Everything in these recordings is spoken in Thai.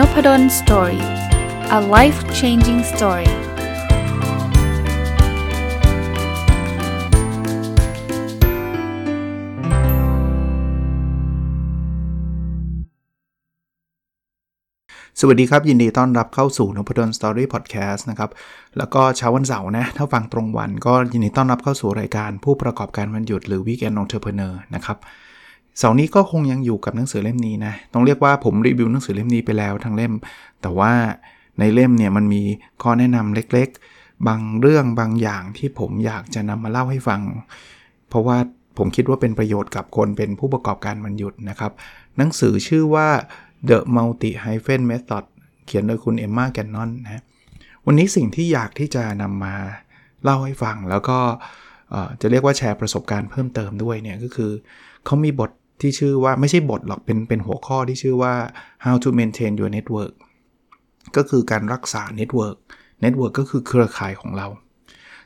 Nopadol Story a life changing story สวัสดีครับ ยินดีต้อนรับเข้าสู่นพดล Story Podcast นะครับ แล้วก็เช้าวันเสาร์นะ ถ้าฟังตรงวันก็ยินดีต้อนรับเข้าสู่รายการผู้ประกอบการวันหยุดหรือ Weekend Entrepreneur นะครับ เสาร์นี้ก็คงยังอยู่กับหนังสือเล่มนี้นะ ต้องเรียกว่าผมรีวิวหนังสือเล่มนี้ไปแล้วทั้งเล่ม แต่ว่าในเล่มเนี่ยมันมีข้อแนะนำเล็กๆ บางเรื่องบางอย่างที่ผมอยากจะนำมาเล่าให้ฟัง เพราะว่าผมคิดว่าเป็นประโยชน์กับคนเป็นผู้ประกอบการมันหยุดนะครับ หนังสือชื่อว่า The Multi Hyphen Method เขียนโดยคุณเอมมาแกนนอนนะวันนี้สิ่งที่อยากที่จะนำมาเล่าให้ฟังแล้วก็จะเรียกว่าแชร์ประสบการณ์เพิ่มเติมด้วยเนี่ยก็คือเขามีบท ที่ชื่อว่าไม่ใช่บทหรอกเป็นเป็นหัวข้อที่ชื่อว่า how to maintain your network ก็คือการรักษา network network ก็คือเครือข่ายของเรา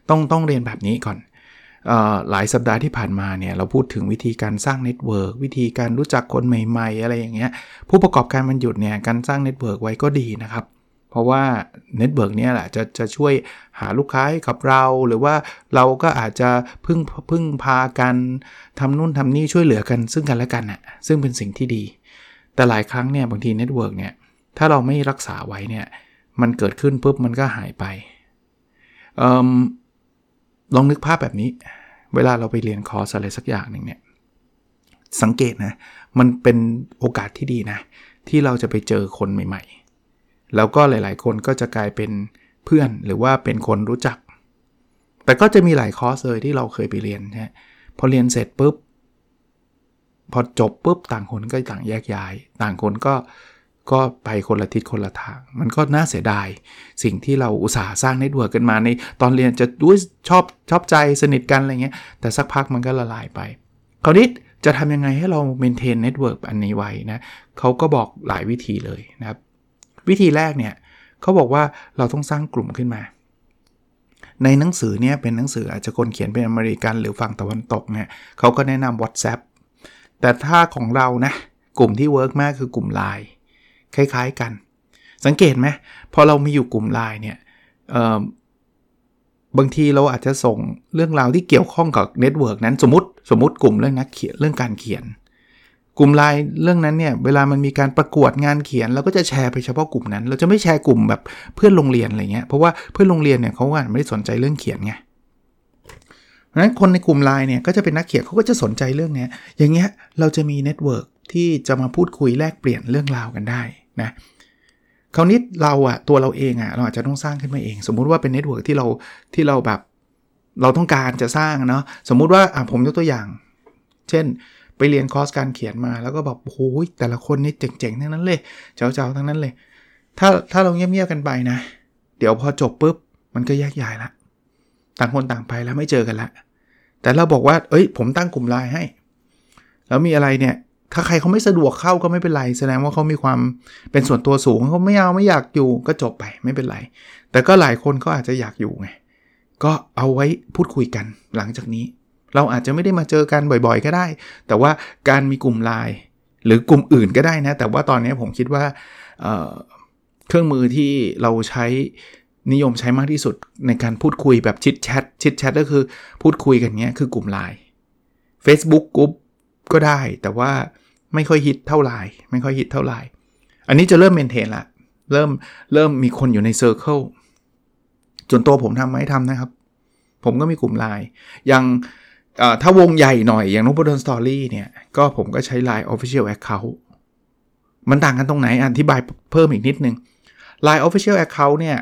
ต้องต้องเรียนแบบนี้ก่อนอหลายสัปดาห์ที่ผ่านมาเนี่ยเราพูดถึงวิธีการสร้าง network วิธีการรู้จักคนใหม่ ๆ อะไรอย่างเงี้ยผู้ประกอบการวันหยุดเนี่ยการสร้าง network ไว้ก็ดีนะครับ เพราะว่าnetwork เนี่ยแหละจะจะช่วยหาลูกค้าให้กับเรา หรือว่าเราก็อาจจะพึ่งพึ่งพากันทำนู่นทำนี่ช่วยเหลือกันซึ่งกันและกันน่ะซึ่งเป็นสิ่งที่ดี แต่หลายครั้งเนี่ยบางที network เนี่ยถ้าเราไม่รักษาไว้เนี่ยมันเกิดขึ้นปุ๊บมันก็หายไปออลองนึกภาพแบบนี้ เวลาเราไปเรียนคอร์สอะไรสักอย่างหนึ่งเนี่ยสังเกตนะ มันเป็นโอกาสที่ดีนะ ที่เราจะไปเจอคนใหม่ ๆ แล้วก็หลายๆ คนก็จะกลายเป็นเพื่อนหรือว่าเป็นคนรู้จัก แต่ก็จะมีหลายคอร์สเลยที่เราเคยไปเรียนนะพอเรียนเสร็จปุ๊บ พอจบปุ๊บต่างคนก็ต่างแยกย้าย ต่างคนก็ก็ไปคนละทิศคนละทาง มันก็น่าเสียดาย สิ่งที่เราอุตส่าห์สร้าง network กันมาในตอนเรียนจะด้วยชอบชอบใจสนิทกันอะไรเงี้ย แต่สักพักมันก็ละลายไป คราวนี้จะทำยังไงให้เรา maintain network อันนี้ไว้นะเขาก็บอกหลายวิธีเลยนะครับ วิธีแรกเนี่ยเขาบอกว่าเราต้องสร้างกลุ่มขึ้นมา ในหนังสือเนี่ยเป็นหนังสืออาจจะคนเขียนเป็นอเมริกันหรือฝั่งตะวันตกเนี่ยเขาก็แนะนำ WhatsApp แต่ถ้าของเรานะกลุ่มที่ work มากคือกลุ่ม Line คล้าย ๆกัน สังเกตไหมพอเรามีอยู่กลุ่ม Line เนี่ยบางทีเราอาจจะส่งเรื่องราวที่เกี่ยวข้องกับ network นั้นสมมติสมมติกลุ่มเรื่องนักเขียนเรื่องการเขียน กลุ่มไลน์เรื่องนั้นเนี่ยเวลามันมีการประกวดงานเขียนเราก็จะแชร์ไปเฉพาะกลุ่มนั้น เราจะไม่แชร์กลุ่มแบบเพื่อนโรงเรียนอะไรเงี้ยเพราะว่าเพื่อนโรงเรียนเนี่ยเขาอาจไม่ได้สนใจเรื่องเขียนไงเพราะฉะนั้นคนในกลุ่มไลน์เนี่ยก็จะเป็นนักเขียนเขาก็จะสนใจเรื่องเนี้ยอย่างเงี้ยเราจะมี network ที่จะมาพูดคุยแลกเปลี่ยนเรื่องราวกันได้นะคราวนี้เราอะตัวเราเองอะเราอาจจะต้องสร้างขึ้นมาเอง สมมุติว่าเป็น network ที่เราที่เราแบบเราต้องการจะสร้างเนาะสมมุติว่าอะผมยกตัวอย่าง เช่น ไปเรียนคอร์สการเขียนมาแล้วก็แบบโอ้ยแต่ละคนนี่เจ๋งๆทั้งนั้นเลยเจ้าๆทั้งนั้นเลย ถ้าถ้าเราเงียบๆกันไปนะ เดี๋ยวพอจบปุ๊บมันก็แยกย้ายละต่างคนต่างไปแล้วไม่เจอกันละแต่เราบอกว่าเอ้ย ผมตั้งกลุ่มไลน์ให้ แล้วมีอะไรเนี่ย ถ้าใครเขาไม่สะดวกเข้าก็ไม่เป็นไร แสดงว่าเขามีความเป็นส่วนตัวสูงเขาไม่เอาไม่อยากอยู่ก็จบไปไม่เป็นไร แต่ก็หลายคนเขาอาจจะอยากอยู่ไงก็เอาไว้พูดคุยกันหลังจากนี้ เราอาจจะไม่ได้มาเจอกันบ่อยๆ ก็ได้ แต่ว่าการมีกลุ่มไลน์หรือกลุ่มอื่นก็ได้นะ แต่ว่าตอนนี้ผมคิดว่าเเครื่องมือที่เราใช้นิยมใช้มากที่สุดในการพูดคุยแบบชิดแชทชิดแชทก็คือพูดคุยกันเนี้ยคือกลุ่มไลน์ Facebook กลุ่มก็ได้ แต่ว่าไม่ค่อยฮิตเท่าไหร่ไม่ค่อยฮิตเท่าไหร่อันนี้จะเริ่ม maintain ละเริ่มเริ่มมีคนอยู่ใน circle จนตัวผมทำไหมทำนะครับ ผมก็มีกลุ่มไลน์ยัง ถ้าวงใหญ่หน่อยอย่าง Nopadol's Story เนี่ย ก็ผมก็ใช้ Line Official Account มันต่างกันตรงไหนอธิบายเพิ่มอีกนิดนึง Line Official Account เนี่ย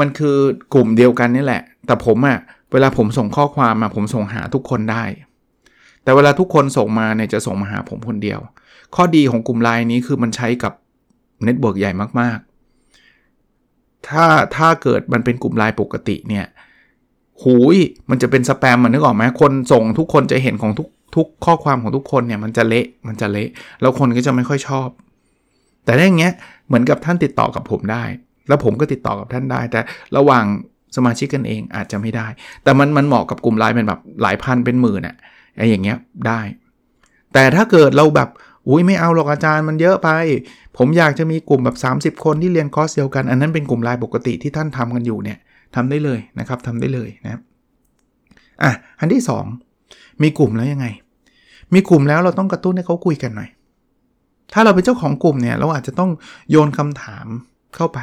มันคือกลุ่มเดียวกันนี่แหละ แต่ผมอะ่ะเวลาผมส่งข้อความมาผมส่งหาทุกคนได้ แต่เวลาทุกคนส่งมาเนี่ยจะส่งมาหาผมคนเดียว ข้อดีของกลุ่มไลน์นี้คือมันใช้กับ network ใหญ่มากๆ ถ้าถ้าเกิดมันเป็นกลุ่มไลน์ปกติเนี่ย หูยมันจะเป็นสแปมมันนึกออกไหมคนส่งทุกคนจะเห็นของทุกทุกข้อความของทุกคนเนี่ยมันจะเละมันจะเละแล้วคนก็จะไม่ค่อยชอบ แต่ถ้อย่างเงี้ยเหมือนกับท่านติดต่อกับผมได้ แล้วผมก็ติดต่อกับท่านได้ แต่ระหว่างสมาชิกกันเองอาจจะไม่ได้ แต่มันมันเหมาะกับกลุ่มไลน์เป็นแบบหลายพันเป็นหมื่นอะไอ้อย่างเงี้ยได้ แต่ถ้าเกิดเราแบบอุ้ยไม่เอาหรอกอาจารย์มันเยอะไป ผมอยากจะมีกลุ่มแบบ 30 คนที่เรียนคอร์สเดียวกัน อันนั้นเป็นกลุ่มรายปกติที่ท่านทำกันอยู่เนี่ย ทำได้เลยนะครับทำได้เลยนะอะอันที่ 2 มีกลุ่มแล้วยังไง มีกลุ่มแล้วเราต้องกระตุ้นให้เขาคุยกันหน่อย ถ้าเราเป็นเจ้าของกลุ่มเนี่ยเราอาจจะต้องโยนคำถามเข้าไป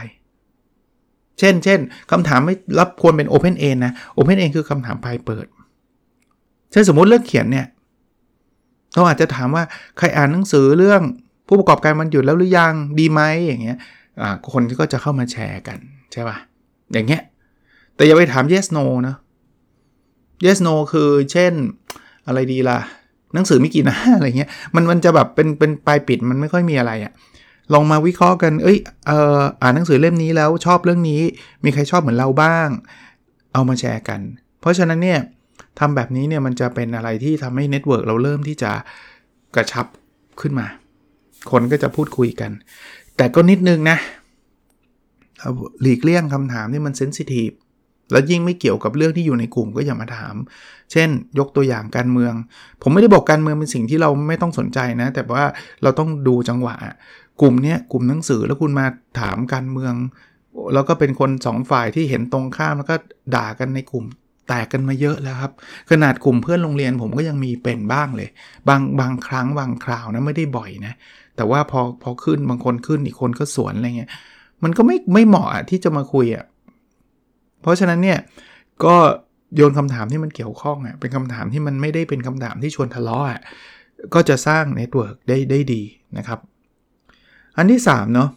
เช่นเช่นคำถามไม่รับควรเป็น Open e n นะ Open End คือคำถามปลายเปิด เช่นสมมติเรื่องเขียนเนี่ยเราอาจจะถามว่าใครอ่านหนังสือเรื่องผู้ประกอบการมันหยุดแล้วหรือยังดีไหมอย่างเงี้ยคนก็จะเข้ามาแชร์กันใช่ป่ะอย่างเงี้ย แต่อย่าไปถาม yes no นะ yes no คือเช่นอะไรดีล่ะ หนังสือไม่กี่หน้าอะไรเงี้ยมันมันจะแบบเป็นเป็นปลายปิดมันไม่ค่อยมีอะไรอะลองมาวิเคราะห์กัน เอ้ยเอ่ออ่านหนังสือเล่มนี้แล้วชอบเรื่องนี้ มีใครชอบเหมือนเราบ้าง เอามาแชร์กัน เพราะฉะนั้นเนี่ยทำแบบนี้เนี่ยมันจะเป็นอะไรที่ทำให้ network เราเริ่มที่จะกระชับขึ้นมา คนก็จะพูดคุยกัน แต่ก็นิดนึงนะหลีกเลี่ยงคำถามที่มันเซนซิทีฟ แล้วยิ่งไม่เกี่ยวกับเรื่องที่อยู่ในกลุ่มก็อย่ามาถาม เช่น ยกตัวอย่างการเมือง ผมไม่ได้บอกการเมืองเป็นสิ่งที่เราไม่ต้องสนใจนะ แต่ว่าเราต้องดูจังหวะ กลุ่มนี้กลุ่มหนังสือแล้วคุณมาถามการเมือง แล้วก็เป็นคนสองฝ่ายที่เห็นตรงข้ามแล้วก็ด่ากันในกลุ่มแตกกันมาเยอะแล้วครับ ขนาดกลุ่มเพื่อนโรงเรียนผมก็ยังมีเป็นบ้างเลย บางบางครั้งบางคราวนะไม่ได้บ่อยนะ แต่ว่าพอพอขึ้นบางคนขึ้นอีกคนก็สวนอะไรเงี้ย มันก็ไม่ไม่เหมาะที่จะมาคุยอะ่ะ เพราะฉะนั้นเนี่ยก็โยนคำถามที่มันเกี่ยวข้องอะเป็นคำถามที่มันไม่ได้เป็นคำถามที่ชวนทะเลาะอะก็จะสร้าง network ได้ได้ดีนะครับ อันที่3เนาะ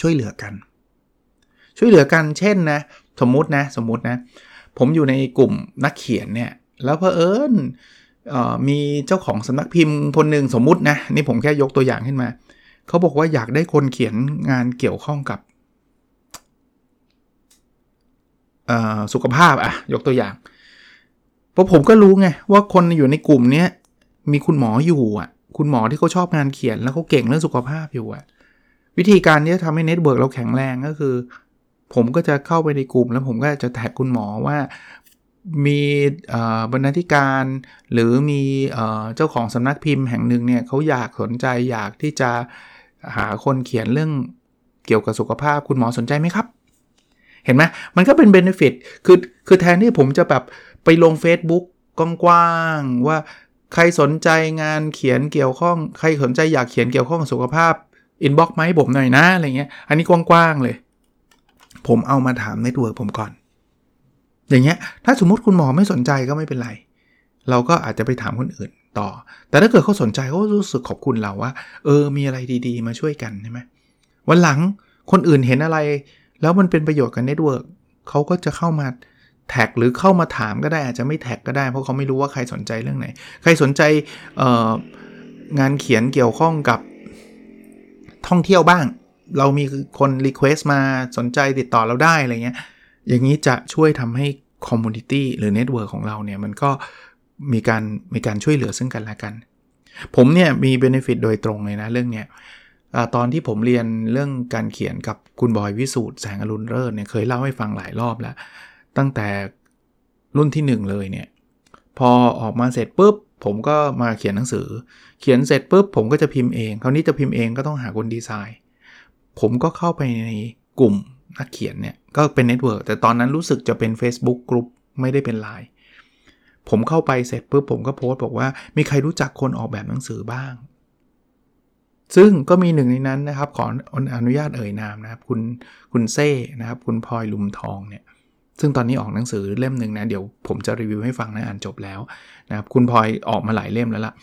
ช่วยเหลือกัน ช่วยเหลือกันเช่นนะ สมมุตินะสมมุตินะ ผมอยู่ในกลุ่มนักเขียนเนี่ย แล้วเพอเอิญมีเจ้าของสำนักพิมพ์คนหนึ่งสมมุตินะ นี่ผมแค่ยกตัวอย่างขึ้นมา เขาบอกว่าอยากได้คนเขียนงานเกี่ยวข้องกับ สุขภาพอะยกตัวอย่างเพราะผมก็รู้ไงว่าคนอยู่ในกลุ่มนี้มีคุณหมออยู่อะ คุณหมอที่เขาชอบงานเขียนแล้วเขาเก่งเรื่องสุขภาพอยู่อะ วิธีการที่จะทำให้ network เราแข็งแรงก็คือ ผมก็จะเข้าไปในกลุ่มแล้วผมก็จะ tag คุณหมอว่ามีบรรณาธิการหรือมีเจ้าของสำนักพิมพ์แห่งหนึ่งเนี่ยเขาอยากสนใจอยากที่จะหาคนเขียนเรื่องเกี่ยวกับสุขภาพ คุณหมอสนใจไหมครับ เห็นไหมมันก็เป็นเบนฟิตคือคือแทนที่ผมจะแบบไปลง Facebook กว้างๆว่าใครสนใจงานเขียนเกี่ยวข้อง ใครสนใจอยากเขียนเกี่ยวข้องสุขภาพอินบ็อกซ์มาให้ผมหน่อยนะอะไรเงี้ย อันนี้กว้างๆเลย ผมเอามาถาม network ผมก่อน อย่างเงี้ย ถ้าสมมติคุณหมอไม่สนใจก็ไม่เป็นไร เราก็อาจจะไปถามคนอื่นต่อ แต่ถ้าเกิดเขาสนใจเขารู้สึกขอบคุณเราว่า เออ มีอะไรดีๆ มาช่วยกันใช่ไหมวันหลังคนอื่นเห็นอะไร แล้วมันเป็นประโยชน์กับ network เขาก็จะเข้ามา tag หรือเข้ามาถามก็ได้อาจจะไม่ tag ก็ได้ เพราะเขาไม่รู้ว่าใครสนใจเรื่องไหน ใครสนใจงานเขียนเกี่ยวข้องกับท่องเที่ยวบ้าง เรามีคน request มาสนใจติดต่อเราได้อะไรเงี้ยอย่างนี้จะช่วยทำให้ community หรือ network ของเราเนี่ยมันก็มีการมีการช่วยเหลือซึ่งกันและกัน ผมเนี่ยมี benefit โดยตรงเลยนะเรื่องเนี้ย ตอนที่ผมเรียนเรื่องการเขียนกับคุณบอยวิสูตรแสงอรุณเลิศเนี่ยเคยเล่าให้ฟังหลายรอบแล้ว ตั้งแต่รุ่นที่ 1 เลยเนี่ย พอออกมาเสร็จปุ๊บ ผมก็มาเขียนหนังสือ เขียนเสร็จปุ๊บผมก็จะพิมพ์เอง คราวนี้จะพิมพ์เองก็ต้องหาคนดีไซน์ ผมก็เข้าไปในกลุ่มนักเขียนเนี่ย ก็เป็น network แต่ตอนนั้นรู้สึกจะเป็น Facebook กลุ่มไม่ได้เป็นไลน์ผมเข้าไปเสร็จปุ๊บผมก็โพสต์บอกว่ามีใครรู้จักคนออกแบบหนังสือบ้าง ซึ่งก็มีหนึ่งในนั้นนะครับขออนุญาตเอ่ยนามนะครับ คุณคุณเซ่นะครับ คุณพลอยลุมทองเนี่ยซึ่งตอนนี้ออกหนังสือเล่มหนึ่งนะ เดี๋ยวผมจะรีวิวให้ฟังนะอ่านจบแล้วนะครับ คุณพลอยออกมาหลายเล่มแล้วละ่ะ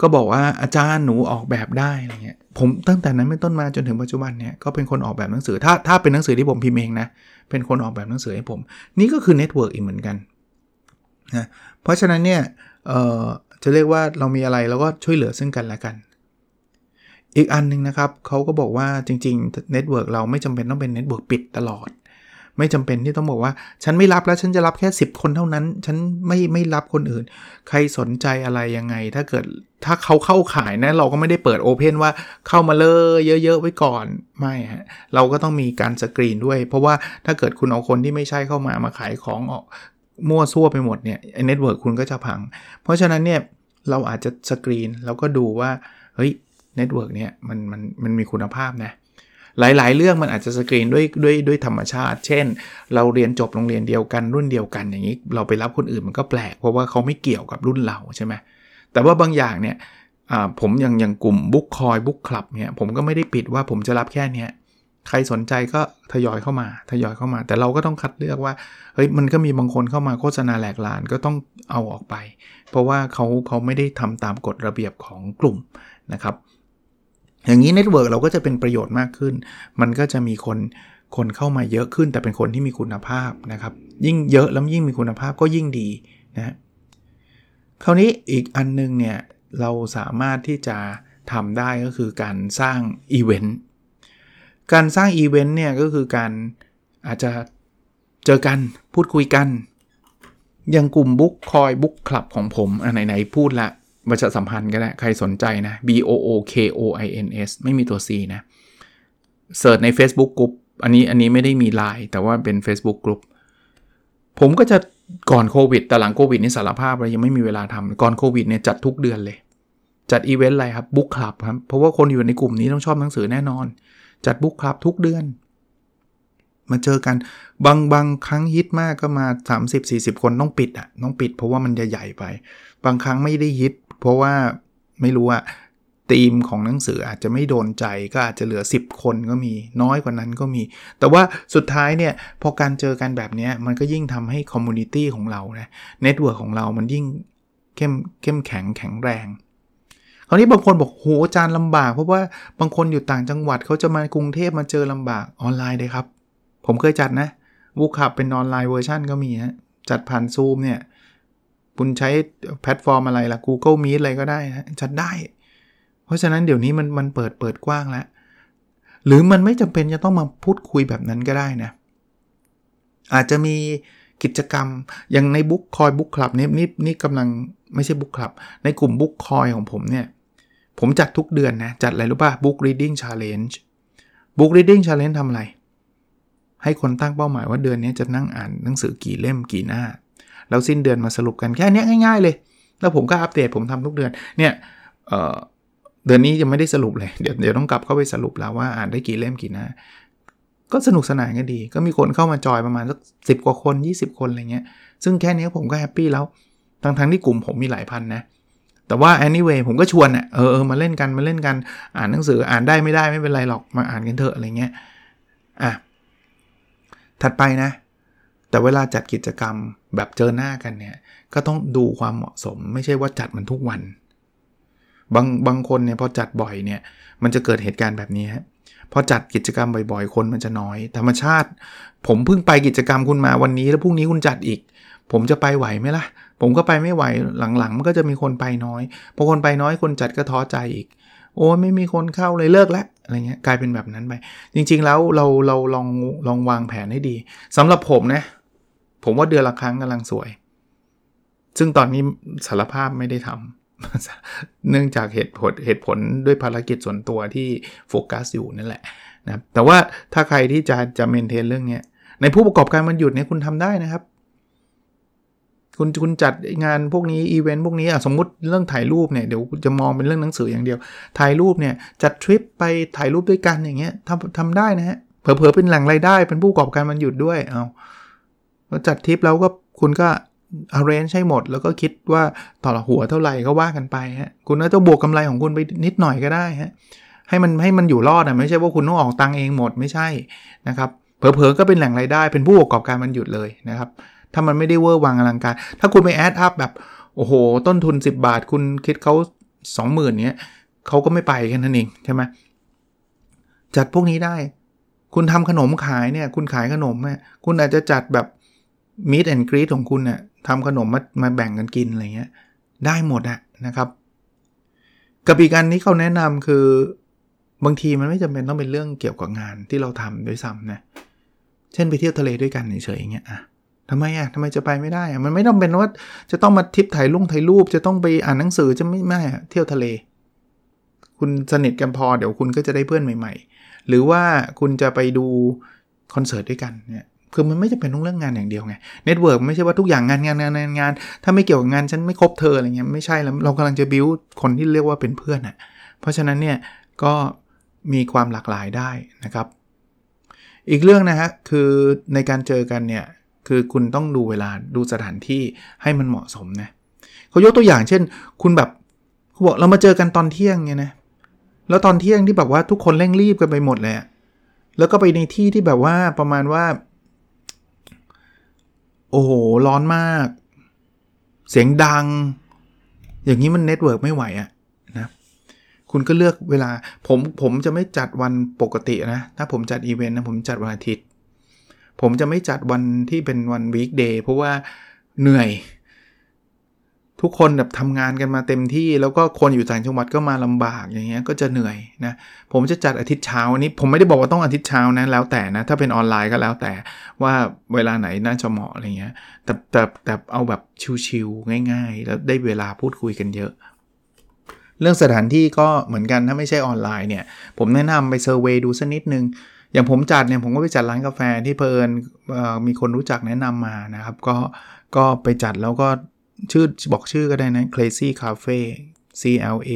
ก็บอกว่าอาจารย์หนูออกแบบได้อะไรเงี้ยผมตั้งแต่นั้นเป็นต้นมาจนถึงปัจจุบันเนี่ยก็เป็นคนออกแบบหนังสือ ถ้าถ้าเป็นหนังสือที่ผมพิมพ์เองนะเป็นคนออกแบบหนังสือให้ผม นี่ก็คือ network อีกเหมือนกันนะเพราะฉะนั้นเนี่ยเอ่อจะเรียกว่าเรามีอะไรเราก็ช่วยเหลือซึ่งกันและกัน อีกอันนึงนะครับเขาก็บอกว่าจริงๆ network เราไม่จำเป็นต้องเป็น network ปิดตลอด ไม่จำเป็นที่ต้องบอกว่า ฉันไม่รับแล้วฉันจะรับแค่ 10 คนเท่านั้น ฉันไม่ไม่รับคนอื่น ใครสนใจอะไรยังไง ถ้าเกิดถ้าเขาเข้าขายนะ เราก็ไม่ได้เปิด open ว่าเข้ามาเลยเยอะ ๆ ไว้ก่อนไม่ฮะเราก็ต้องมีการสกรีนด้วย เพราะว่าถ้าเกิดคุณเอาคนที่ไม่ใช่เข้ามามาขายของออกมั่วซั่วไปหมดเนี่ย network คุณก็จะพัง เพราะฉะนั้นเนี่ยเราอาจจะสกรีนแล้วก็ดูว่าเฮ้ย network เนี่ยมันมันมันมีคุณภาพนะหลายๆ เรื่องมันอาจจะสกรีนด้วยด้วยด้วยธรรมชาติ เช่น เราเรียนจบโรงเรียนเดียวกันรุ่นเดียวกันอย่างนี้ เราไปรับคนอื่นมันก็แปลกเพราะว่าเขาไม่เกี่ยวกับรุ่นเราใช่ไหมแต่ว่าบางอย่างเนี่ยผมอย่างอย่างกลุ่มบุ๊กคอยบุ๊กคลับเนี่ยผมก็ไม่ได้ปิดว่าผมจะรับแค่นี้ใครสนใจก็ทยอยเข้ามาทยอยเข้ามา แต่เราก็ต้องคัดเลือกว่าเฮ้ยมันก็มีบางคนเข้ามาโฆษณาแหลกลานก็ต้องเอาออกไป เพราะว่าเขาเขาไม่ได้ทำตามกฎระเบียบของกลุ่มนะครับ อย่างนี้ network เราก็จะเป็นประโยชน์มากขึ้น มันก็จะมีคนคนเข้ามาเยอะขึ้น แต่เป็นคนที่มีคุณภาพนะครับ ยิ่งเยอะแล้วยิ่งมีคุณภาพก็ยิ่งดีนะคราวนี้อีกอันนึงเนี่ยเราสามารถที่จะทำได้ก็คือการสร้างอีเวนต์การสร้างอีเวนต์เนี่ยก็คือการอาจจะเจอกันพูดคุยกัน อย่างกลุ่ม Bookoins book club ของผมอันไหนๆพูดละ ประชาสัมพันธ์ก็ได้ ใครสนใจนะ B O O K O I N S ไม่มีตัว C นะ search ใน Facebook กลุ่มอันนี้อันนี้ไม่ได้มีไลน์แต่ว่าเป็น Facebook กลุ่มผมก็จะก่อนโควิดแต่หลังโควิดนี่สารภาพเรายังไม่มีเวลาทำก่อนโควิดเนี่ยจัดทุกเดือนเลย จัดอีเวนต์อะไรครับ book club ครับ เพราะว่าคนอยู่ในกลุ่มนี้ต้องชอบหนังสือแน่นอน จัด book club ทุกเดือน มาเจอกันบางบางครั้งฮิตมากก็มา 30-40 คนต้องปิดอะต้องปิดเพราะว่ามันจะใหญ่ไป บางครั้งไม่ได้ฮิต เพราะว่าไม่รู้อะธีมของหนังสืออาจจะไม่โดนใจก็อาจจะเหลือ 10 คนก็มีน้อยกว่านั้นก็มี แต่ว่าสุดท้ายเนี่ยพอการเจอกันแบบนี้มันก็ยิ่งทำให้ community ของเรานะ network ของเรามันยิ่งเข้มเข้มแข็งแข็งแรงคราวนี้บางคนบอกโหอาจารย์ลำบาก เพราะว่าบางคนอยู่ต่างจังหวัดเขาจะมากรุงเทพมาเจอลำบากออนไลน์เลยครับ ผมเคยจัดนะ book club เป็น online version ก็มีฮะจัดผ่านซูมเนี่ย คุณใช้แพลตฟอร์มอะไรล่ะ Google Meet อะไรก็ได้นะจัดได้ เพราะฉะนั้นเดี๋ยวนี้มันมันเปิดเปิดกว้างแล้ว หรือมันไม่จำเป็นจะต้องมาพูดคุยแบบนั้นก็ได้นะ อาจจะมีกิจกรรมอย่างใน Bookoins book club นี่นี่นี่กำลังไม่ใช่ book club ในกลุ่ม Bookoins ของผมเนี่ย ผมจัดทุกเดือนนะ จัดอะไรรู้ป่ะ Book Reading Challenge Book Reading Challenge ทำอะไร ให้คนตั้งเป้าหมายว่าเดือนนี้จะนั่งอ่านหนังสือกี่เล่มกี่หน้า แล้วสิ้นเดือนมาสรุปกันแค่นี้ง่าย ๆ เลย แล้วผมก็อัปเดตผมทำทุกเดือนเนี่ยเเดือนนี้ยังไม่ได้สรุปเลยเดี๋ยวเดี๋ยวต้องกลับเข้าไปสรุปแล้วว่าอ่านได้กี่เล่มกี่หน้า ก็สนุกสนานกันดี ก็มีคนเข้ามาจอยประมาณสักสิกว่าคน 20 คนอะไรเงี้ยซึ่งแค่นี้ผมก็แฮปปี้แล้วทั้งๆที่กลุ่มผมมีหลายพันนะแต่ว่า anyway ผมก็ชวนอะเออมาเล่นกันมาเล่นกันอ่านหนังสืออ่านได้ไม่ได้ไม่เป็นไรหรอกมาอ่านกันเถอะอะไรเงี้ยอะ ถัดไปนะ แต่เวลาจัดกิจกรรมแบบเจอหน้ากันเนี่ย ก็ต้องดูความเหมาะสม ไม่ใช่ว่าจัดมันทุกวัน บางบางคนเนี่ยพอจัดบ่อยเนี่ย มันจะเกิดเหตุการณ์แบบนี้ฮะพอจัดกิจกรรมบ่อยๆ คนมันจะน้อย ธรรมชาติ ผมเพิ่งไปกิจกรรมคุณมาวันนี้ แล้วพรุ่งนี้คุณจัดอีก ผมจะไปไหวไหมล่ะ ผมก็ไปไม่ไหวหลังๆ มันก็จะมีคนไปน้อยพอคนไปน้อยคนจัดก็ท้อใจอีก โอ้ไม่มีคนเข้าเลยเลิกแล้ว อะไรเงี้ยกลายเป็นแบบนั้นไป จริง ๆ แล้วเราเราลองลองวางแผนให้ดีสำหรับผมนะ ผมว่าเดือนละครั้งกำลังสวย ซึ่งตอนนี้สารภาพไม่ได้ทำเนื่องจากเหตุผลเหตุผลด้วยภารกิจส่วนตัวที่โฟกัสอยู่นั่นแหละนะแต่ว่าถ้าใครที่จะจะเมนเทนเรื่องนี้ในผู้ประกอบการมันหยุดเนี่ยคุณทำได้นะครับ คุณคุณจัดงานพวกนี้อีเวนต์พวกนี้สมมติเรื่องถ่ายรูปเนี่ยเดี๋ยวจะมองเป็นเรื่องหนังสืออย่างเดียว ถ่ายรูปเนี่ยจัดทริปไปถ่ายรูปด้วยกันอย่างเงี้ยทำทำได้นะฮะเผลอๆเป็นแหล่งรายได้เป็นผู้ประกอบการมันหยุดด้วยเอาจัดทริปแล้วก็คุณก็ arrange ให้หมด แล้วก็คิดว่าต่อละหัวเท่าไหร่ก็ว่ากันไปฮะคุณก็จะบวกกำไรของคุณไปนิดหน่อยก็ได้ฮะให้มันให้มันอยู่รอดอะไม่ใช่ว่าคุณต้องออกตังเองหมดไม่ใช่นะครับเผลอๆก็เป็นแหล่งรายได้เป็นผู้ประกอบการมันหยุดเลยนะครับ ถ้ามันไม่ได้เวอร์วังอลังการ ถ้าคุณไป add up แบบ โอ้โห ต้นทุน 10 บาท คุณคิดเขา20,000เนี้ยเขาก็ไม่ไปแค่นั้นเองใช่ไหมจัดพวกนี้ได้ คุณทำขนมขายเนี่ย คุณขายขนมเนี่ยคุณอาจจะจัดแบบ meet and greet ของคุณเนี่ยทำขนมมามาแบ่งกันกินอะไรเงี้ย ได้หมดอะนะครับ กับอีกอันนี้เขาแนะนำคือบางทีมันไม่จำเป็นต้องเป็นเรื่องเกี่ยวกับงานที่เราทำด้วยซ้ำนะ เช่นไปเที่ยวทะเลด้วยกันเฉยๆอย่างเงี้ยอะ ทำไมอะทำไมจะไปไม่ได้อะมันไม่ต้องเป็นว่าจะต้องมาทิปถ่ายรูงถ่ายรูป จะต้องไปอ่านหนังสือจะไม่ไม่เที่ยวทะเล คุณสนิทกันพอเดี๋ยวคุณก็จะได้เพื่อนใหม่ ๆ หรือว่าคุณจะไปดูคอนเสิร์ตด้วยกันเนี่ยคือมันไม่จำเป็นต้องเรื่องงานอย่างเดียวไง network ไม่ใช่ว่าทุกอย่างงานงานงานงานงานถ้าไม่เกี่ยวกับงานฉันไม่คบเธออะไรเงี้ยไม่ใช่แล้วเรากำลังจะบิวคนที่เรียกว่าเป็นเพื่อนอะเพราะฉะนั้นเนี่ยก็มีความหลากหลายได้นะครับ อีกเรื่องนะฮะคือในการเจอกันเนี่ย คือคุณต้องดูเวลาดูสถานที่ให้มันเหมาะสมนะเขายกตัวอย่างเช่น คุณแบบเขาบอกเรามาเจอกันตอนเที่ยงเนี่ยนะแล้วตอนเที่ยงที่แบบว่าทุกคนเร่งรีบกันไปหมดเลยแล้วก็ไปในที่ที่แบบว่าประมาณว่า โอ้โห ร้อนมาก เสียงดัง อย่างนี้มัน network ไม่ไหวอะนะคุณก็เลือกเวลา ผมผมจะไม่จัดวันปกตินะ ถ้าผมจัดอีเวนต์นะ ผมจัดวันอาทิตย์ ผมจะไม่จัดวันที่เป็นวัน weekday เพราะว่าเหนื่อย ทุกคนแบบทำงานกันมาเต็มที่ แล้วก็คนอยู่ต่างจังหวัดก็มาลำบากอย่างเงี้ยก็จะเหนื่อยนะผมจะจัดอาทิตย์เช้านี้ผมไม่ได้บอกว่าต้องอาทิตย์เช้านะแล้วแต่นะถ้าเป็นออนไลน์ก็แล้วแต่ว่าเวลาไหนน่าจะเหมาะอะไรเงี้ยแต่แต่แต่เอาแบบชิวๆง่าย ๆ แล้วได้เวลาพูดคุยกันเยอะเรื่องสถานที่ก็เหมือนกันถ้าไม่ใช่ออนไลน์เนี่ย ผมแนะนำไปเซอร์เวยดูสักนิดนึง อย่างผมจัดเนี่ยผมก็ไปจัดร้านกาแฟที่เพลินมีคนรู้จักแนะนำมานะครับ ก็ก็ไปจัดแล้วก็ชื่อบอกชื่อก็ได้นะ Crazy Cafe C L A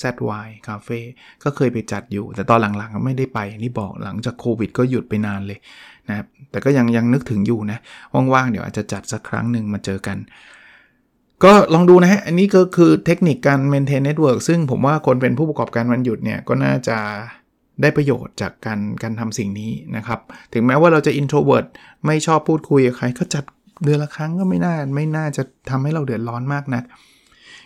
Z Y Cafe ก็เคยไปจัดอยู่ แต่ตอนหลังๆไม่ได้ไปนี่บอกหลังจากโควิดก็หยุดไปนานเลยนะครับแต่ก็ยังยังนึกถึงอยู่นะ ว่างๆ เดี๋ยวอาจจะจัดสักครั้งหนึ่งมาเจอกัน ก็ลองดูนะฮะ อันนี้ก็คือเทคนิคการ maintain network ซึ่งผมว่าคนเป็นผู้ประกอบการวันหยุดเนี่ย ก็น่าจะ ได้ประโยชน์จากการการทำสิ่งนี้นะครับ ถึงแม้ว่าเราจะ introvert ไม่ชอบพูดคุยกับใครก็จัดเดือนละครั้งก็ไม่น่าไม่น่าจะทำให้เราเดือดร้อนมากนะ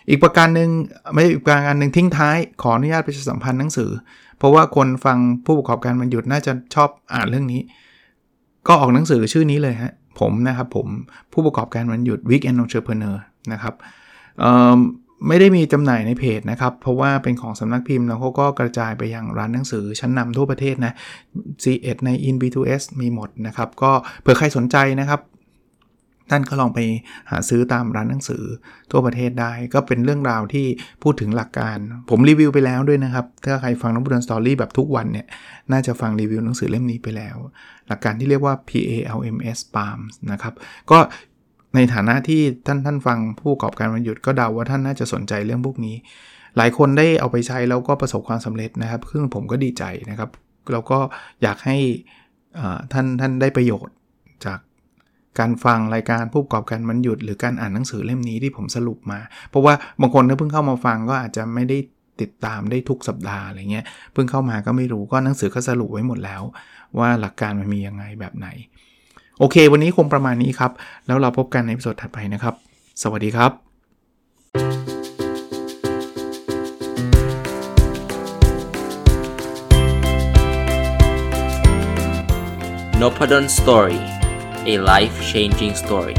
อีกประการหนึ่งไม่อีกประการหนึ่งทิ้งท้าย ขออนุญาตประชาสัมพันธ์หนังสือ เพราะว่าคนฟังผู้ประกอบการมันหยุดน่าจะชอบอ่านเรื่องนี้ ก็ออกหนังสือชื่อนี้เลยฮะผมนะครับผมผู้ประกอบการมันหยุด Weekend Entrepreneur นะครับ ไม่ได้มีจำหน่ายในเพจนะครับ เพราะว่าเป็นของสำนักพิมพ์แล้วเขาก็กระจายไปยังร้านหนังสือชั้นนำทั่วประเทศนะ C1 ใน In B2S มีหมดนะครับ ก็เผื่อใครสนใจนะครับท่านก็ลองไปหาซื้อตามร้านหนังสือทั่วประเทศได้ ก็เป็นเรื่องราวที่พูดถึงหลักการ ผมรีวิวไปแล้วด้วยนะครับ ถ้าใครฟังน้องบุญสตอรี่แบบทุกวันเนี่ย น่าจะฟังรีวิวหนังสือเล่มนี้ไปแล้ว หลักการที่เรียกว่า PALMS PALMS นะครับ ก็ ในฐานะที่ท่านท่านฟังผู้ประกอบการวันหยุดก็เดาว่าท่านน่าจะสนใจเรื่องพวกนี้ หลายคนได้เอาไปใช้แล้วก็ประสบความสำเร็จนะครับ ซึ่งผมก็ดีใจนะครับ แล้วก็อยากให้ท่านท่านได้ประโยชน์จากการฟังรายการผู้ประกอบการมันหยุด หรือการอ่านหนังสือเล่มนี้ที่ผมสรุปมา เพราะว่าบางคนที่เพิ่งเข้ามาฟังก็อาจจะไม่ได้ติดตามได้ทุกสัปดาห์อะไรเงี้ยเพิ่งเข้ามาก็ไม่รู้ก็หนังสือก็สรุปไว้หมดแล้ว ว่าหลักการมันมียังไงแบบไหน โอเค วันนี้คงประมาณนี้ครับ แล้วเราพบกันในสดถัดไปนะครับ สวัสดีครับ n o p a d o n Story a life changing story